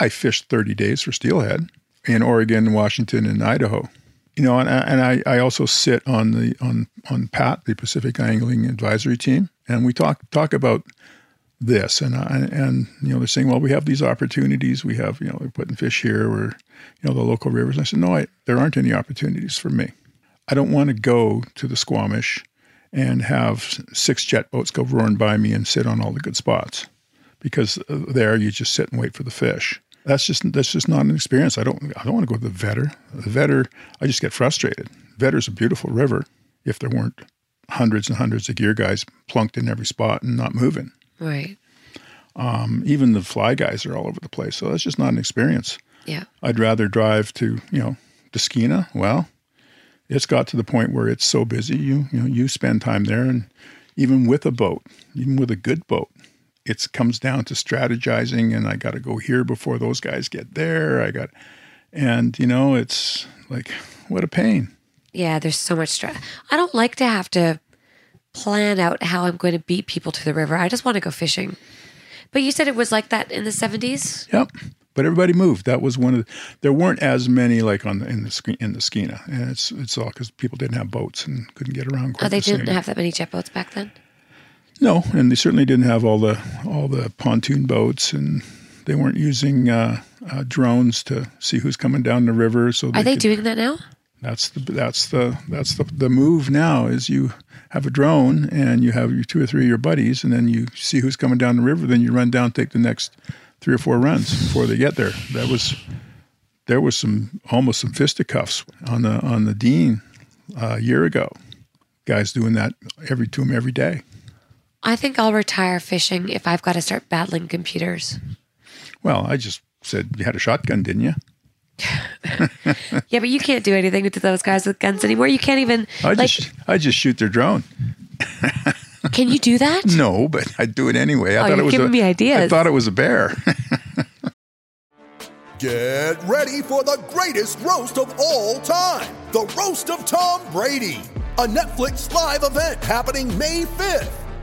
I fished 30 days for steelhead in Oregon, Washington, and Idaho. You know, and, and I, I also sit on the on on PAT, the Pacific Angling Advisory Team, and we talk talk about this. And uh, and you know they're saying well we have these opportunities. We have you know we're putting fish here. Or you know the local rivers. And I said no I, there aren't any opportunities for me. I don't want to go to the Squamish and have six jet boats go roaring by me and sit on all the good spots because uh, there you just sit and wait for the fish that's just that's just not an experience I don't I don't want to go to the Vedder. the Vedder I just get frustrated Vedder's a beautiful river if there weren't hundreds and hundreds of gear guys plunked in every spot and not moving Right. um, even the fly guys are all over the place. So that's just not an experience. Yeah. I'd rather drive to, you know, Daskina. Well, it's got to the point where it's so busy. You, you know, you spend time there and even with a boat, even with a good boat, it comes down to strategizing and I got to go here before those guys get there. I got, and you know, it's like, what a pain. Yeah, there's so much stress. I don't like to have to plan out how I'm going to beat people to the river. I just want to go fishing. But you said it was like that in the 70s? Yep. But everybody moved. That was one of the, there weren't as many like on the, in the in the Skeena, and it's it's all because people didn't have boats and couldn't get around. Oh, they the didn't have that many jet boats back then? No, and they certainly didn't have all the all the pontoon boats, and they weren't using uh, uh, drones to see who's coming down the river. So Are they could- doing that now? That's the that's the that's the the move now is you have a drone and you have your two or three of your buddies, and then you see who's coming down the river. Then you run down, take the next three or four runs before they get there. That was there was some almost some fisticuffs on the on the Dean uh, a year ago. Guys doing that every to 'em every day. I think I'll retire fishing if I've got to start battling computers. Well, I just said you had a shotgun, didn't you? <laughs> Yeah, but you can't do anything to those guys with guns anymore. You can't even I like. just I just shoot their drone. <laughs> Can you do that? No, but I'd do it anyway. I Oh, thought you're it was giving a, me ideas. I thought it was a bear. <laughs> Get ready for the greatest roast of all time the Roast of Tom Brady, a Netflix live event happening May 5th.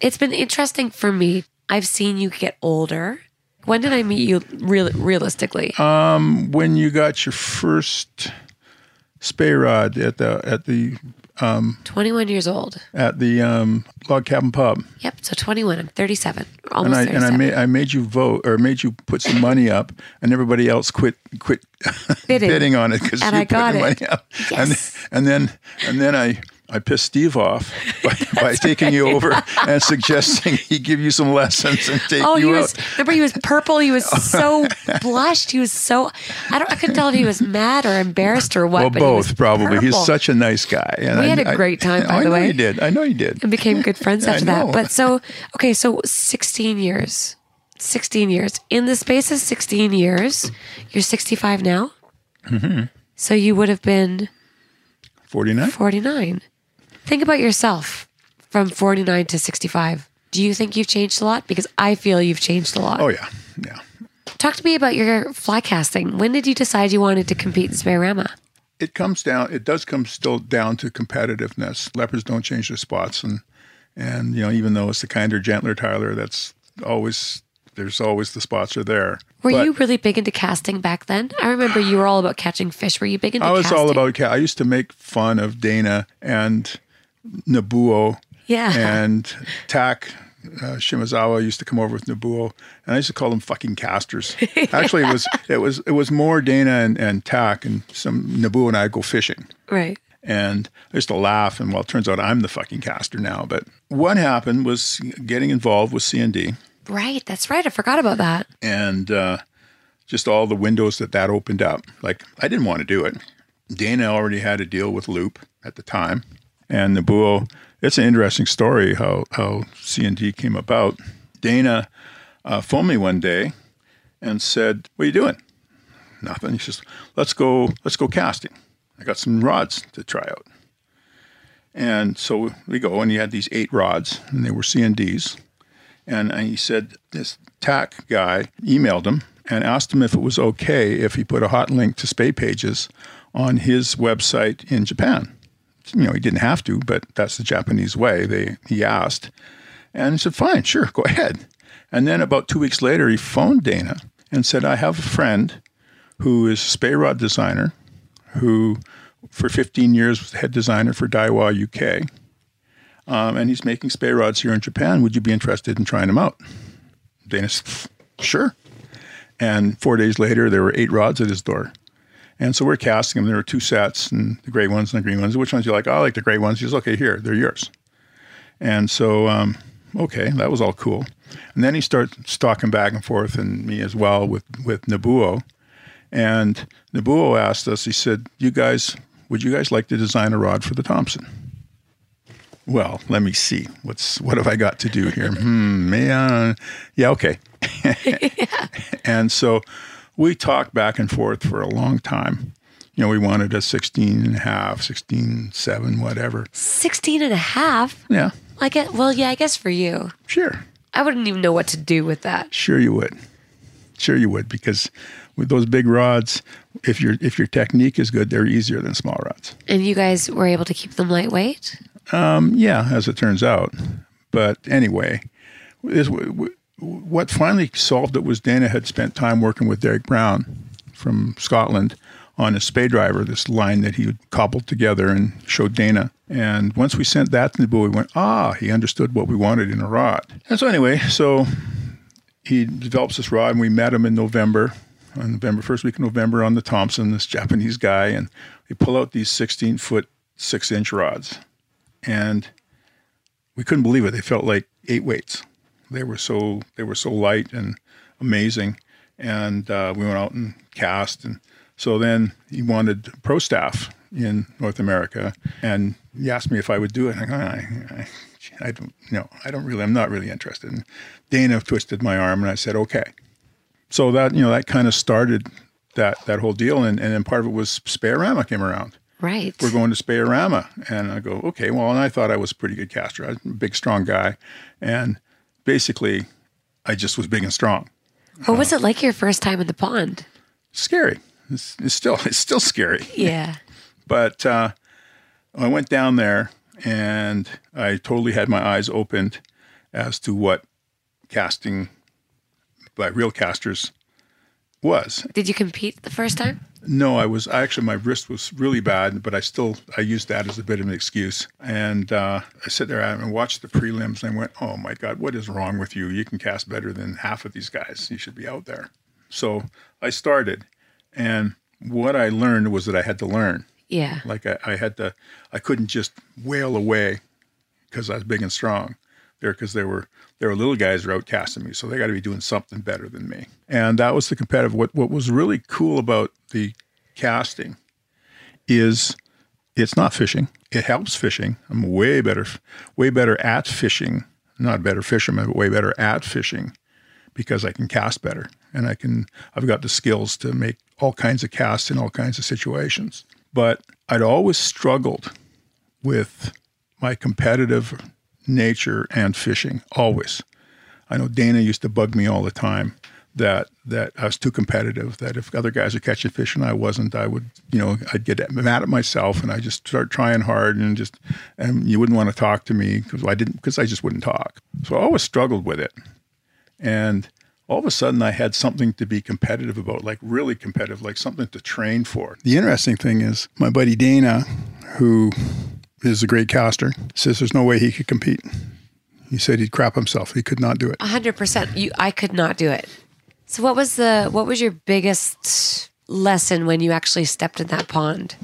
It's been interesting for me. I've seen you get older. When did I meet you real, realistically? Um, when you got your first Spey rod at the at the 21 years old. at the um, log cabin pub, Yep. So 21. I'm 37. and Almost I and I made I made you vote or made you put some money up, and everybody else quit quit Bidding. <laughs> bidding on it because you I put got the it. money up, and Yes. and then and then I. I pissed Steve off <laughs> by, by taking you over <laughs> and suggesting he give you some lessons and take Oh, he you was. out. Remember, he was purple. He was <laughs> so blushed. He was so. I don't. I couldn't tell if he was mad or embarrassed or what. Well, but he was both probably. He's such a nice guy. And We I- had a great time, by I the know way. you did. I know you did. and became good friends after that. But so okay, so 16 years. 16 years. In the space of 16 years, you're 65 now. Mm-hmm. So you would have been 49? 49. Think about yourself from 49 to 65. Do you think you've changed a lot? Because I feel you've changed a lot. Oh, yeah. Yeah. Talk to me about your fly casting. When did you decide you wanted to compete in Spey-O-Rama? It comes down, it does come still down to competitiveness. Leopards don't change their spots. And, and you know, even though it's the kinder, gentler Tyler, that's always, there's always the spots are there. Were But you really big into casting back then? I remember you were all about catching fish. Were you big into I was casting? all about, ca- I used to make fun of Dana and Nobuo Yeah. and Tak uh, Shimazawa used to come over with Nobuo, and I used to call them fucking casters. <laughs> Actually, it was it was it was more Dana and, and Tak and some Nobuo and I go fishing, Right. and I used to laugh. And well, it turns out I'm the fucking caster now. But what happened was getting involved with CND Right. That's right. I forgot about that. and uh, just all the windows that that opened up. Like I didn't want to do it. Dana already had a deal with Loop at the time, and Nobuo. It's an interesting story how how D came about. Dana uh, phoned me one day and said, "What are you doing?" Nothing. He says, "Let's go. Let's go casting. I got some rods to try out." And so we go, and he had these eight rods, and they were C and. And he said this Tak guy emailed him and asked him if it was okay if he put a hot link to Speypages on his website in Japan. You know, he didn't have to, but that's the Japanese way. They he asked, and he said, "Fine, sure, go ahead." And then about two weeks later, he phoned Dana and said, "I have a friend who is a Spey rod designer, who for 15 years was the head designer for Daiwa UK." um, and he's making Spey rods here in Japan. Would you be interested in trying them out? Dana said, sure. And four days later, there were eight rods at his door. And so we're casting them. There were two sets, and the gray ones and the green ones. Which ones you like? Oh, I like the gray ones. He says, okay, here, they're yours. And so, um, okay, that was all cool. And then he starts stalking back and forth, and me as well with with Nobuo. And Nobuo asked us. He said, "You guys, would you guys like to design a rod for the Thompson?" Well, let me see. What's what have I got to do here? hmm, man. Yeah, okay. <laughs> <laughs> yeah. and so we talked back and forth for a long time. You know, we wanted a 16 and a half, 16, 7, whatever. 16 and a half? Yeah, I get, well, yeah, I guess for you. sure. I wouldn't even know what to do with that. Sure you would. Sure you would because with those big rods, if your if your technique is good, they're easier than small rods. And you guys were able to keep them lightweight? Um, Yeah, as it turns out. But anyway, is what finally solved it was Dana had spent time working with Derek Brown from Scotland on a Spey driver, this line that he cobbled together and showed Dana. And once we sent that to the boy, we went, ah, he understood what we wanted in a rod. And so anyway, so he develops this rod, and we met him in November, on November first week of November on the Thompson, this Japanese guy, and we pull out these 16 foot, six inch rods, and we couldn't believe it. They felt like eight weights. They were so they were so light and amazing, and uh, we went out and cast, and so then he wanted pro staff in North America, and he asked me if I would do it. I I, I, I don't, know. I don't really, I'm not really interested. And Dana twisted my arm and I said, okay. So that, you know, that kind of started that, that whole deal. And, and then part of it was Spey-O-Rama came around. Right. We're going to Spey-O-Rama. And I go, okay, well, and I thought I was a pretty good caster. I was a big, strong guy. And basically, I just was big and strong. What was it like your first time in the pond? Scary. It's, it's still, <laughs> it's still scary. Yeah. <laughs> But uh, I went down there and I totally had my eyes opened as to what casting by real casters was. Did you compete the first time? No, I was actually my wrist was really bad, but I still I used that as a bit of an excuse. And uh, I sit there and watched the prelims, and I went, "Oh my God, what is wrong with you? You can cast better than half of these guys. You should be out there." So I started, and what I learned was that I had to learn. Yeah. Like I, I had to, I couldn't just wail away because I was big and strong there because there were there were little guys who were outcasting me, so they got to be doing something better than me. And that was the competitive. What what was really cool about the casting is it's not fishing. It helps fishing. I'm way better, way better at fishing. Not better fisherman, but way better at fishing because I can cast better and I can. I've got the skills to make all kinds of casts in all kinds of situations. But I'd always struggled with my competitive nature and fishing, always. I know Dana used to bug me all the time that that I was too competitive. That if other guys are catching fish and I wasn't, I would, you know, I'd get mad at myself and I just start trying hard and just, and you wouldn't want to talk to me because I didn't, because I just wouldn't talk. So I always struggled with it, and all of a sudden I had something to be competitive about, like really competitive, like something to train for. The interesting thing is my buddy Dana, who is a great caster, says there's no way he could compete. He said he'd crap himself. He could not do it. Hundred percent. You, I could not do it. So, what was the what was your biggest lesson when you actually stepped in that pond?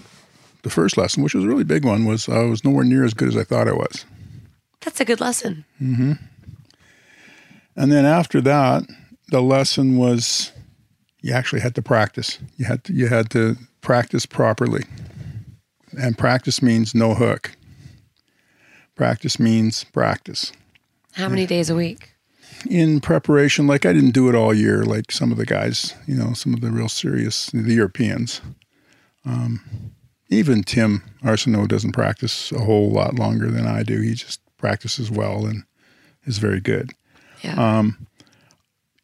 The first lesson, which was a really big one, was I was nowhere near as good as I thought I was. That's a good lesson. Mm-hmm. And then after that, the lesson was you actually had to practice. You had to, you had to practice properly. And practice means no hook. Practice means practice. How many days a week? In preparation, like I didn't do it all year, like some of the guys, you know, some of the real serious, the Europeans. Um, even Tim Arsenault doesn't practice a whole lot longer than I do. He just practices well and is very good. Yeah. Um,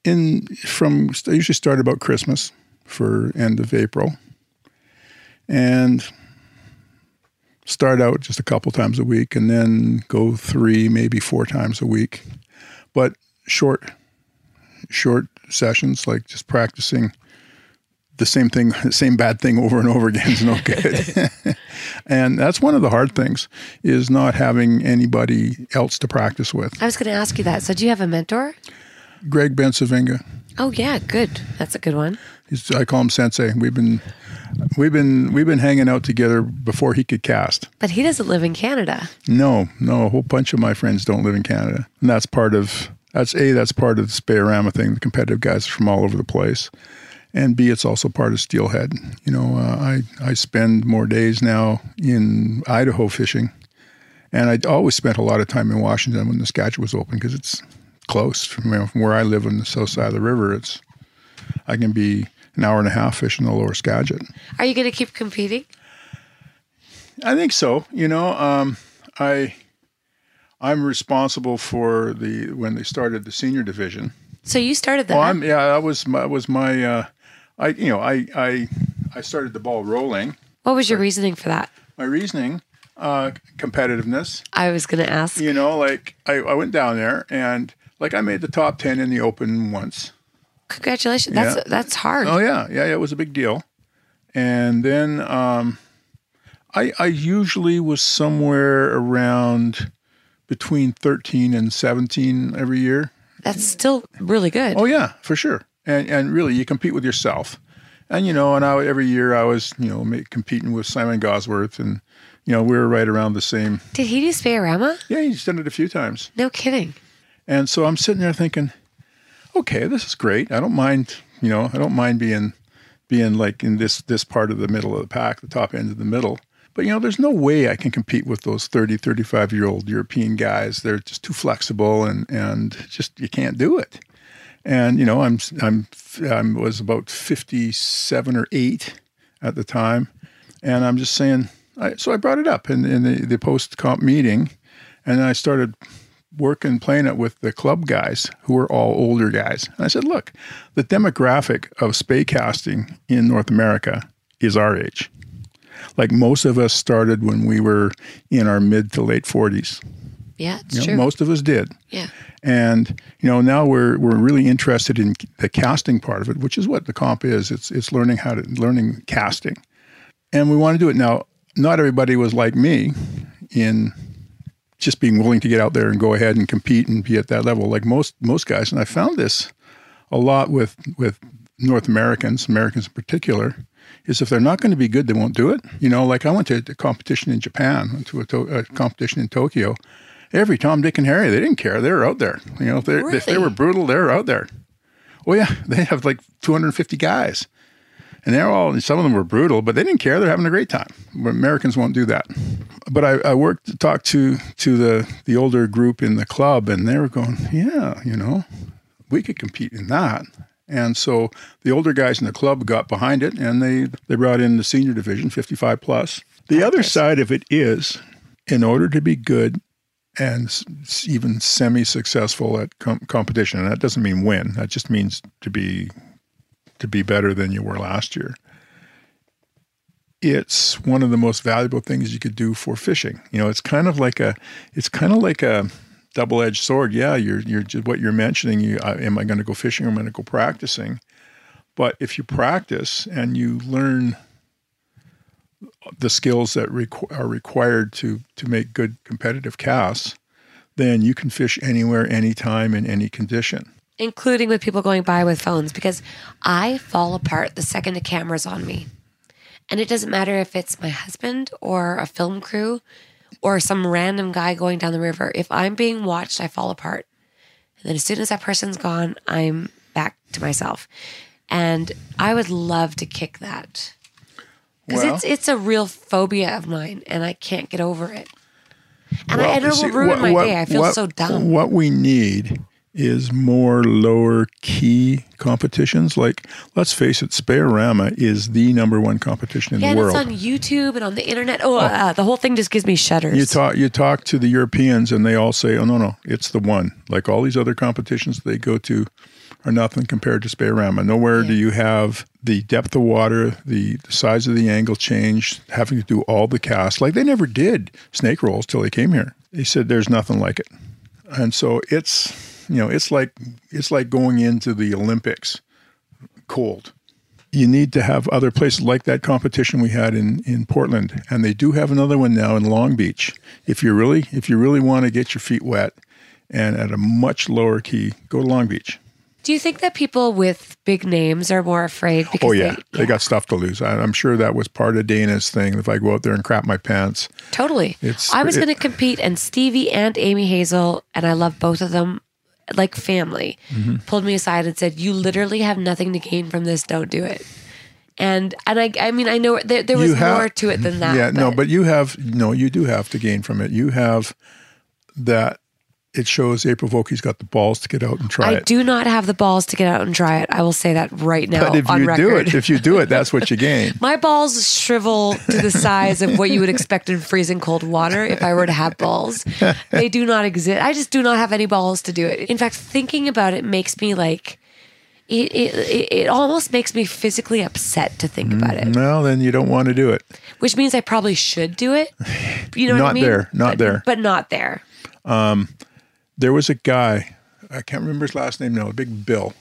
in from I usually start about Christmas for end of April, and start out just a couple times a week, and then go three, maybe four times a week, but short, short sessions like just practicing the same thing, the <laughs> same bad thing over and over again is no <laughs> good. <laughs> and that's one of the hard things is not having anybody else to practice with. I was going to ask you that. So, do you have a mentor? Greg Bencivenga. Oh yeah, good. That's a good one. He's, I call him Sensei. We've been we've been we've been hanging out together before he could cast. But he doesn't live in Canada. No, no, a whole bunch of my friends don't live in Canada, and that's part of that's a that's part of the Spey-O-Rama thing. The competitive guys are from all over the place, and b it's also part of Steelhead. You know, uh, I I spend more days now in Idaho fishing, and I always spent a lot of time in Washington when the Skagit was open because it's close from, you know, from where I live on the south side of the river. It's I can be an hour and a half fishing the lower Skagit. Are you going to keep competing? I think so. You know, um, I I'm responsible for the when they started the senior division. So you started that. Well, I'm yeah. That was my was my. Uh, I you know I I I started the ball rolling. what was your reasoning for that? My reasoning, uh, competitiveness. I was going to ask. You know, like I, I went down there and like I made the top ten in the open once. Congratulations. That's Yeah. that's hard. Oh yeah, yeah, yeah. It was a big deal. And then um, I I usually was somewhere around between thirteen and seventeen every year. That's still really good. Oh yeah, for sure. And and really, you compete with yourself. And you know, and I every year I was you know competing with Simon Gawesworth, and you know we were right around the same. Did he do Spey-O-Rama? Yeah, he's done it a few times. No kidding. And so I'm sitting there thinking, okay, this is great. I don't mind, you know, I don't mind being being like in this this part of the middle of the pack, the top end of the middle. But you know, there's no way I can compete with those 30, 35 year old European guys. They're just too flexible and and just you can't do it. And you know, I'm I'm I was about 57 or 8 at the time, and I'm just saying. I, so I brought it up in, in the, the post comp meeting, and I started working playing it with the club guys who were all older guys. And I said, look, the demographic of Spey casting in North America is our age. Like most of us started when we were in our mid to late 40s. Yeah, it's You know, true. most of us did. yeah. And you know, now we're we're really interested in the casting part of it, which is what the comp is. It's it's learning how to learning casting, and we want to do it now. Not everybody was like me in just being willing to get out there and go ahead and compete and be at that level, like most most guys. And I found this a lot with with North Americans, Americans in particular, is if they're not going to be good, they won't do it. You know, like I went to a competition in Japan, went to a, to- a competition in Tokyo. Every Tom, Dick, and Harry, they didn't care. They were out there. You know, if they if they Really? were brutal, they were out there. Oh yeah, <laughs> they have like 250 guys, and they're all. Some of them were brutal, but they didn't care. They're having a great time. Americans won't do that. But I, I worked, talked to to the the older group in the club, and they were going, yeah, you know, we could compete in that. And so the older guys in the club got behind it, and they they brought in the senior division, 55 plus. The other side of it is, in order to be good and even semi-successful at com- competition, and that doesn't mean win. That just means to be to be better than you were last year. It's one of the most valuable things you could do for fishing. You know, it's kind of like a it's kind of like a double-edged sword. Yeah, you're you're just what you're mentioning. You uh, am I going to go fishing or am I going to go practicing? But if you practice and you learn the skills that requ- are required to to make good competitive casts, then you can fish anywhere, anytime, in any condition. Including with people going by with phones because I fall apart the second a camera's on me. And it doesn't matter if it's my husband or a film crew or some random guy going down the river. If I'm being watched, I fall apart. And then as soon as that person's gone, I'm back to myself. And I would love to kick that. Because Well- it's it's a real phobia of mine and I can't get over it. And I, Well, I it will ruin what- my what- day. I feel what- so dumb. What we need is more lower key competitions. Like, let's face it, Speyorama is the number one competition in Yeah, the and world. it's on YouTube and on the internet. Oh, uh, the whole thing just gives me shudders. You talk you talk to the Europeans and they all say, "Oh no, no, it's the one." Like all these other competitions they go to are nothing compared to Speyorama. Nowhere do you have the depth of water, the, the size of the angle change, having to do all the casts. Like they never did snake rolls till they came here. They said there's nothing like it. And so it's you know, it's like it's like going into the Olympics cold you need to have other places like that competition we had in, in Portland, and they do have another one now in Long Beach. If you really if you really want to get your feet wet, and at a much lower key, go to Long Beach. Do you think that people with big names are more afraid because Oh yeah, they, they got stuff to lose. I, I'm sure that was part of Dana's thing. If I go out there and crap my pants, totally? It's- I was it- going to compete, and Stevie and Amy Hazel, and I love both of them, like family, Mm-hmm. pulled me aside and said, "You literally have nothing to gain from this. Don't do it." And and I I mean I know there, there was have more to it than that. Yeah, no, but you have no, you do have to gain from it. You have that. It shows April Vokey's got the balls to get out and try I it. I do not have the balls to get out and try it. I will say that right now but if on you record. do it, if you do it, that's what you <laughs> gain. My balls shrivel to the size of what you would expect in freezing cold water if I were to have balls. They do not exist. I just do not have any balls to do it. In fact, thinking about it makes me like it it, it, almost makes me physically upset to think about it. Mm, well, then you don't want to do it. Which means I probably should do it. You know what I Not there, not But- there. But not there. Um, there was a guy, I can't remember his last name now, a big Bill.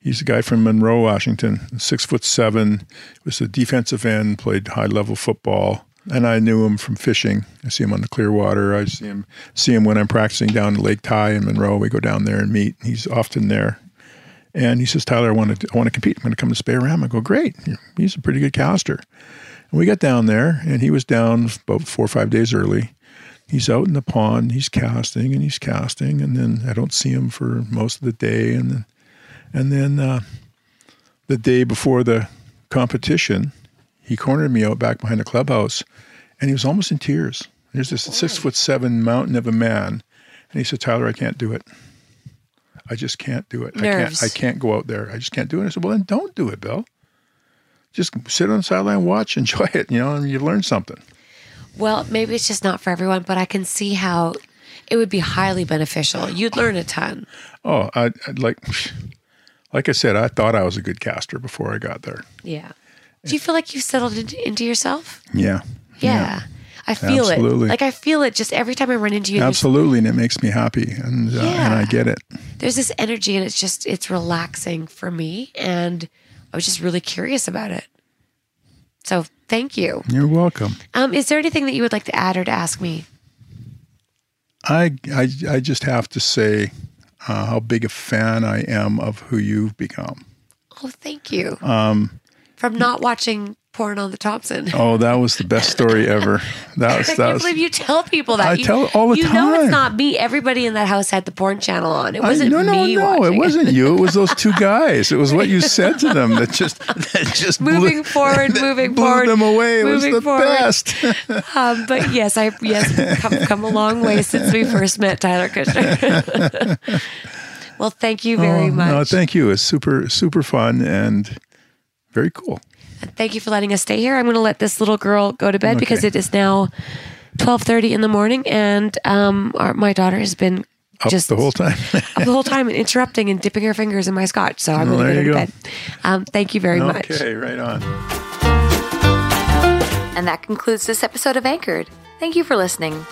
He's a guy from Monroe, Washington, six foot seven, was a defensive end, played high level football. And I knew him from fishing. I see him on the Clearwater. I see him see him when I'm practicing down Lake Tye in Monroe. We go down there and meet. He's often there. And he says, Tyler, I want to I want to compete. I'm going to come to Speyorama. I go, great. He's a pretty good caster. And we got down there, and he was down about four or five days early. He's out in the pond. He's casting and he's casting, and then I don't see him for most of the day. And then, and then uh, the day before the competition, he cornered me out back behind the clubhouse, and he was almost in tears. There's this six foot seven mountain of a man, and he said, "Tyler, I can't do it. I just can't do it. I can't. I can't go out there. I just can't do it." I said, "Well, then don't do it, Bill. Just sit on the sideline, watch, enjoy it. You know, and you learn something." Well, maybe it's just not for everyone, but I can see how it would be highly beneficial. You'd learn a ton. Oh, I, I'd like, like I said, I thought I was a good caster before I got there. Yeah. Do you feel like you've settled into, yourself? Yeah, Yeah. I feel Absolutely. it. Like I feel it just every time I run into you. absolutely, and it makes me happy, and uh, and I get it. There's this energy and it's just it's relaxing for me and I was just really curious about it. So, thank you. You're welcome. Um is there anything that you would like to add or to ask me? I, I, I just have to say uh, how big a fan I am of who you've become. Oh, thank you. Um from not watching porn on the Thompson. <laughs> Oh, that was the best story ever. That <laughs> was I that can't was. believe you tell people that. I You- tell it all the you know it's not me. Everybody in that house had the porn channel on. It wasn't no, no, me no! watching It wasn't you. It was those two <laughs> guys. It was what you said to them that just that just Moving blew, forward, that moving blew forward, them away. It was the forward. best. Um, but yes, I yes come, come a long way since we first met Tyler Kushner. well, thank you very Oh, much. No, thank you. It's super super fun and very cool. Thank you for letting us stay here. I'm going to let this little girl go to bed because it is now 12:30 in the morning, and um, our, my daughter has been Up just the whole time. <laughs> up the whole time and interrupting and dipping her fingers in my scotch. So I'm Well, going to there get her you to go. bed. Um, thank you very much. okay, right on. And that concludes this episode of Anchored. Thank you for listening.